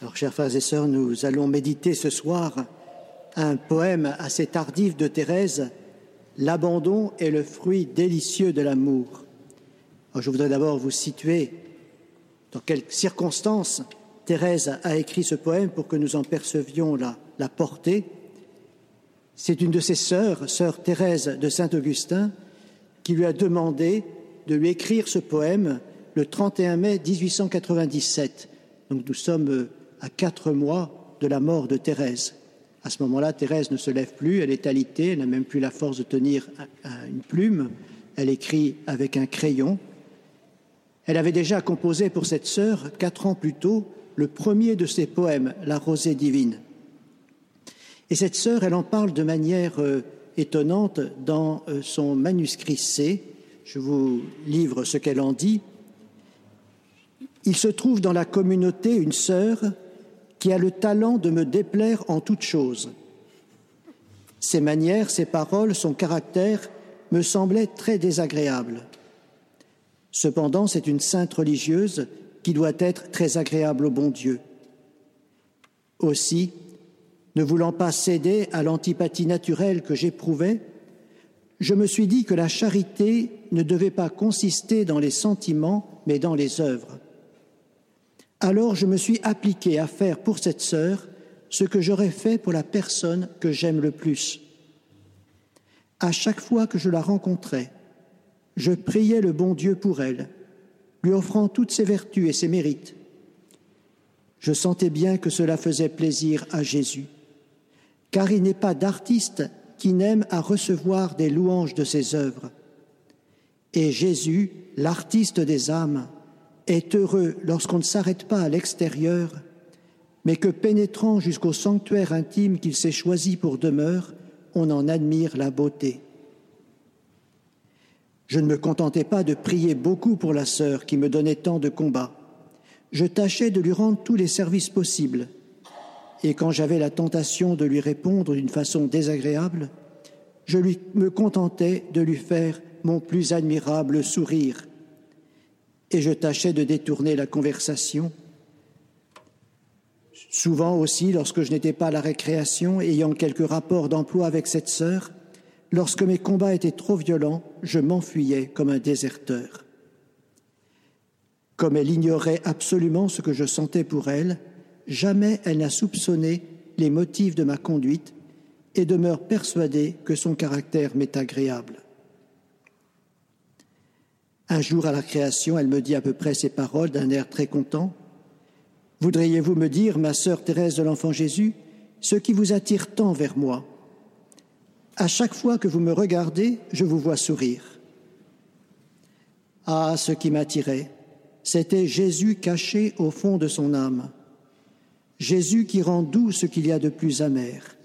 Alors, chers frères et sœurs, nous allons méditer ce soir un poème assez tardif de Thérèse, L'abandon est le fruit délicieux de l'amour. Je voudrais d'abord vous situer dans quelles circonstances Thérèse a écrit ce poème pour que nous en percevions la, la portée. C'est une de ses sœurs, sœur Thérèse de Saint-Augustin, qui lui a demandé de lui écrire ce poème le 31 mai 1897. Donc nous sommes à quatre mois de la mort de Thérèse. À ce moment-là, Thérèse ne se lève plus, elle est alitée, elle n'a même plus la force de tenir une plume, elle écrit avec un crayon. Elle avait déjà composé pour cette sœur, quatre ans plus tôt, le premier de ses poèmes, La Rosée divine. Et cette sœur, elle en parle de manière euh, étonnante dans euh, son manuscrit C. Je vous livre ce qu'elle en dit. Il se trouve dans la communauté une sœur qui a le talent de me déplaire en toutes choses. Ses manières, ses paroles, son caractère me semblaient très désagréables. Cependant, c'est une sainte religieuse qui doit être très agréable au bon Dieu. Aussi, ne voulant pas céder à l'antipathie naturelle que j'éprouvais, je me suis dit que la charité ne devait pas consister dans les sentiments, mais dans les œuvres. Alors je me suis appliqué à faire pour cette sœur ce que j'aurais fait pour la personne que j'aime le plus. À chaque fois que je la rencontrais, je priais le bon Dieu pour elle, lui offrant toutes ses vertus et ses mérites. Je sentais bien que cela faisait plaisir à Jésus, car il n'est pas d'artiste qui n'aime à recevoir des louanges de ses œuvres. Et Jésus, l'artiste des âmes, est heureux lorsqu'on ne s'arrête pas à l'extérieur, mais que pénétrant jusqu'au sanctuaire intime qu'il s'est choisi pour demeure, on en admire la beauté. Je ne me contentais pas de prier beaucoup pour la sœur qui me donnait tant de combats. Je tâchais de lui rendre tous les services possibles. Et quand j'avais la tentation de lui répondre d'une façon désagréable, je me contentais de lui faire mon plus admirable sourire et je tâchais de détourner la conversation. Souvent aussi, lorsque je n'étais pas à la récréation, ayant quelques rapports d'emploi avec cette sœur, lorsque mes combats étaient trop violents, je m'enfuyais comme un déserteur. Comme elle ignorait absolument ce que je sentais pour elle, jamais elle n'a soupçonné les motifs de ma conduite et demeure persuadée que son caractère m'est agréable. Un jour à la création, elle me dit à peu près ces paroles d'un air très content. Voudriez-vous me dire, ma sœur Thérèse de l'Enfant Jésus, ce qui vous attire tant vers moi? À chaque fois que vous me regardez, je vous vois sourire. Ah, ce qui m'attirait, c'était Jésus caché au fond de son âme, Jésus qui rend doux ce qu'il y a de plus amer.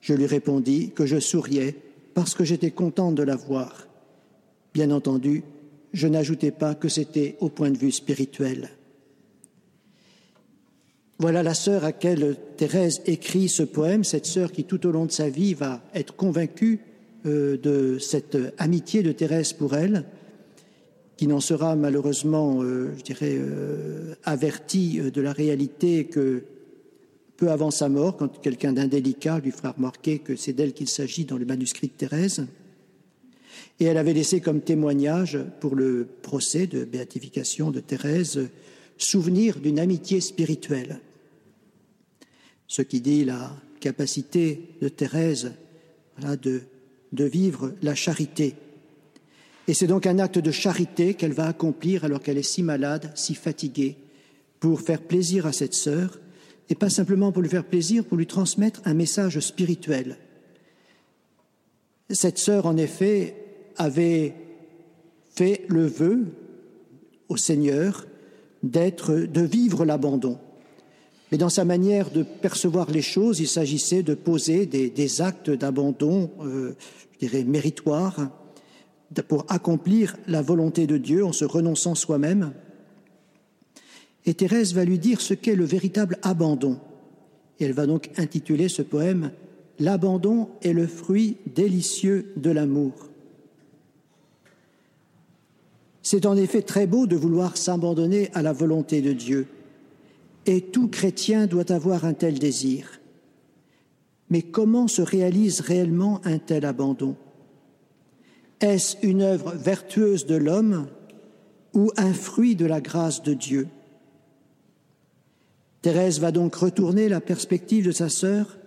Je lui répondis que je souriais parce que j'étais contente de la voir Bien entendu, je n'ajoutais pas que c'était au point de vue spirituel. Voilà la sœur à laquelle Thérèse écrit ce poème, cette sœur qui tout au long de sa vie va être convaincue euh, de cette amitié de Thérèse pour elle, qui n'en sera malheureusement, euh, je dirais, euh, avertie de la réalité que peu avant sa mort, quand quelqu'un d'indélicat lui fera remarquer que c'est d'elle qu'il s'agit dans le manuscrit de Thérèse. Et elle avait laissé comme témoignage pour le procès de béatification de Thérèse souvenir d'une amitié spirituelle. Ce qui dit la capacité de Thérèse de, de vivre la charité. Et c'est donc un acte de charité qu'elle va accomplir alors qu'elle est si malade, si fatiguée, pour faire plaisir à cette sœur, et pas simplement pour lui faire plaisir, pour lui transmettre un message spirituel. Cette sœur, en effet, avait fait le vœu au Seigneur de vivre l'abandon. Mais dans sa manière de percevoir les choses, il s'agissait de poser des, actes d'abandon, euh, je dirais, méritoires, pour accomplir la volonté de Dieu en se renonçant soi-même. Et Thérèse va lui dire ce qu'est le véritable abandon. Et elle va donc intituler ce poème L'abandon est le fruit délicieux de l'amour. C'est en effet très beau de vouloir s'abandonner à la volonté de Dieu. et tout chrétien doit avoir un tel désir. Mais comment se réalise réellement un tel abandon? Est-ce une œuvre vertueuse de l'homme ou un fruit de la grâce de Dieu? Thérèse va donc retourner la perspective de sa sœur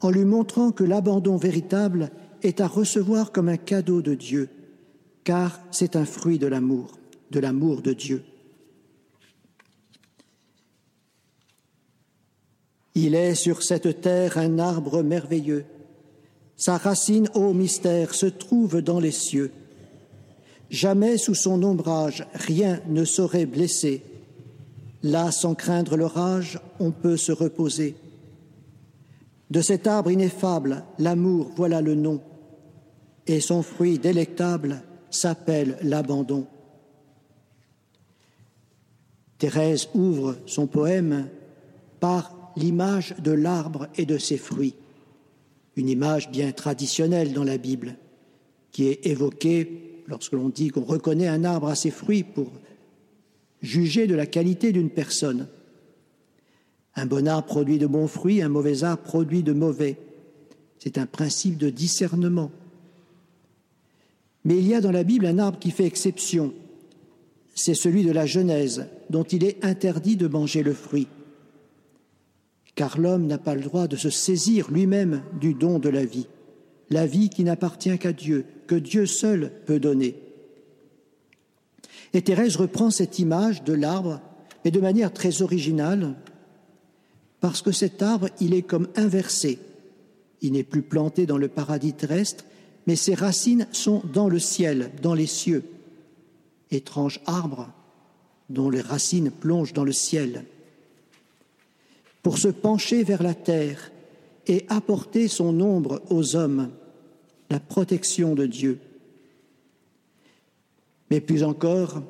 en lui montrant que l'abandon véritable est à recevoir comme un cadeau de Dieu, car c'est un fruit de l'amour, de l'amour de Dieu. Il est sur cette terre un arbre merveilleux. Sa racine, ô mystère, se trouve dans les cieux. Jamais sous son ombrage rien ne saurait blesser. Là, sans craindre l'orage, on peut se reposer. De cet arbre ineffable, l'amour, voilà le nom, et son fruit délectable s'appelle l'abandon. Thérèse ouvre son poème par l'image de l'arbre et de ses fruits, une image bien traditionnelle dans la Bible, qui est évoquée lorsque l'on dit qu'on reconnaît un arbre à ses fruits pour juger de la qualité d'une personne. Un bon arbre produit de bons fruits, un mauvais arbre produit de mauvais. C'est un principe de discernement. Mais il y a dans la Bible un arbre qui fait exception. C'est celui de la Genèse, dont il est interdit de manger le fruit car l'homme n'a pas le droit de se saisir lui-même du don de la vie, la vie qui n'appartient qu'à Dieu, que Dieu seul peut donner. Et Thérèse reprend cette image de l'arbre, mais de manière très originale, parce que cet arbre, il est comme inversé. Il n'est plus planté dans le paradis terrestre, mais ses racines sont dans le ciel, dans les cieux. Étrange arbre dont les racines plongent dans le ciel pour se pencher vers la terre et apporter son ombre aux hommes, la protection de Dieu. Mais plus encore,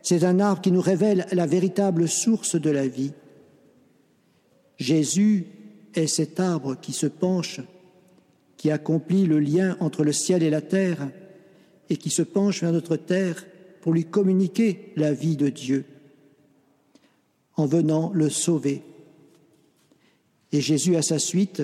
c'est un arbre qui nous révèle la véritable source de la vie. Jésus est cet arbre qui se penche, qui accomplit le lien entre le ciel et la terre, et qui se penche vers notre terre pour lui communiquer la vie de Dieu, en venant le sauver. Et Jésus, à sa suite,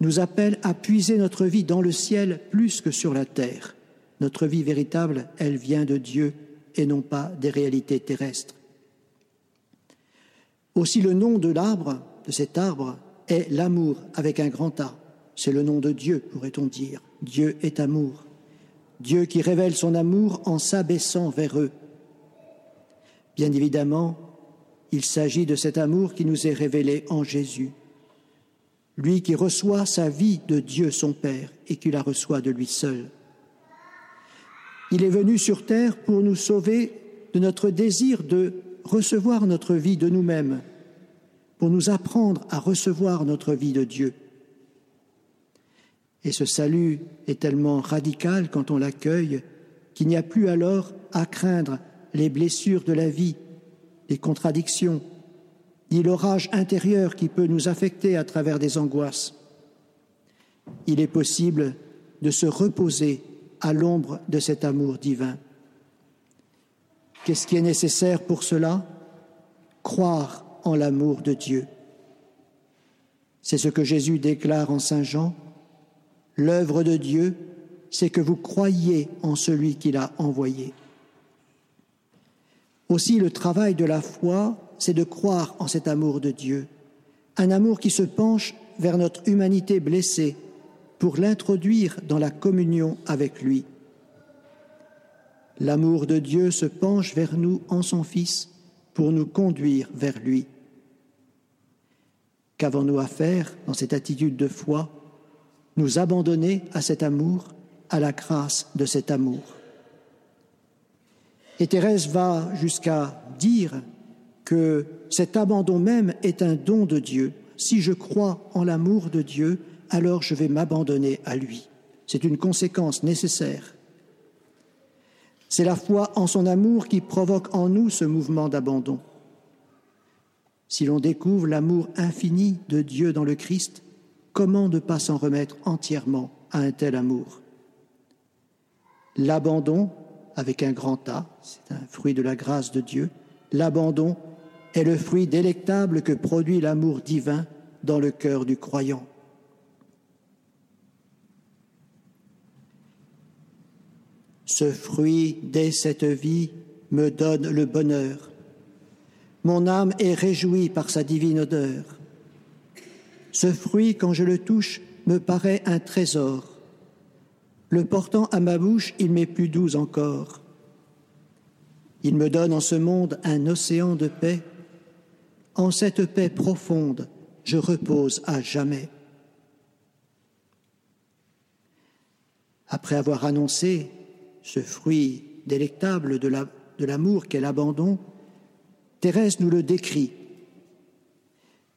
nous appelle à puiser notre vie dans le ciel plus que sur la terre. Notre vie véritable, elle vient de Dieu et non pas des réalités terrestres. Aussi le nom de l'arbre, de cet arbre, est l'amour avec un grand A. C'est le nom de Dieu, pourrait-on dire. Dieu est amour. Dieu qui révèle son amour en s'abaissant vers eux. Bien évidemment, il s'agit de cet amour qui nous est révélé en Jésus lui qui reçoit sa vie de Dieu son Père et qui la reçoit de lui seul. Il est venu sur terre pour nous sauver de notre désir de recevoir notre vie de nous-mêmes, pour nous apprendre à recevoir notre vie de Dieu. Et ce salut est tellement radical quand on l'accueille qu'il n'y a plus alors à craindre les blessures de la vie, les contradictions, ni l'orage intérieur qui peut nous affecter à travers des angoisses. Il est possible de se reposer à l'ombre de cet amour divin. Qu'est-ce qui est nécessaire pour cela? Croire en l'amour de Dieu. C'est ce que Jésus déclare en Saint Jean. L'œuvre de Dieu, c'est que vous croyiez en celui qu'il a envoyé. Aussi le travail de la foi c'est de croire en cet amour de Dieu, un amour qui se penche vers notre humanité blessée pour l'introduire dans la communion avec lui. L'amour de Dieu se penche vers nous en son Fils pour nous conduire vers lui. Qu'avons-nous à faire dans cette attitude de foi? Nous abandonner à cet amour, à la grâce de cet amour. Et Thérèse va jusqu'à dire que cet abandon même est un don de Dieu. Si je crois en l'amour de Dieu, alors je vais m'abandonner à lui. C'est une conséquence nécessaire. C'est la foi en son amour qui provoque en nous ce mouvement d'abandon. Si l'on découvre l'amour infini de Dieu dans le Christ, comment ne pas s'en remettre entièrement à un tel amour? L'abandon, avec un grand A, c'est un fruit de la grâce de Dieu, l'abandon est le fruit délectable que produit l'amour divin dans le cœur du croyant. Ce fruit, dès cette vie, me donne le bonheur. Mon âme est réjouie par sa divine odeur. Ce fruit, quand je le touche, me paraît un trésor. Le portant à ma bouche, il m'est plus doux encore. Il me donne en ce monde un océan de paix. En cette paix profonde, je repose à jamais. Après avoir annoncé ce fruit délectable de l'amour qu'est l'abandon, Thérèse nous le décrit.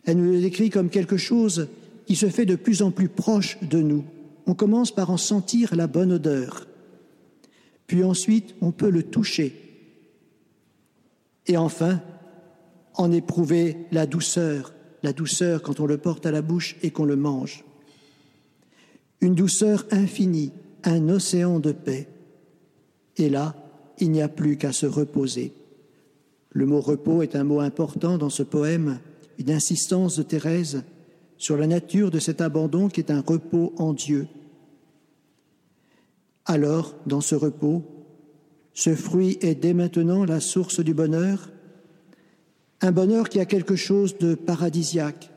Elle nous le décrit comme quelque chose qui se fait de plus en plus proche de nous. On commence par en sentir la bonne odeur, puis ensuite on peut le toucher, et enfin en éprouver la douceur, la douceur quand on le porte à la bouche et qu'on le mange. Une douceur infinie, un océan de paix. Et là, il n'y a plus qu'à se reposer. Le mot repos est un mot important dans ce poème, une insistance de Thérèse sur la nature de cet abandon qui est un repos en Dieu. Alors, dans ce repos, ce fruit est dès maintenant la source du bonheur, un bonheur qui a quelque chose de paradisiaque,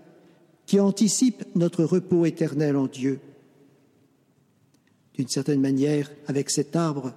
qui anticipe notre repos éternel en Dieu. D'une certaine manière, avec cet arbre,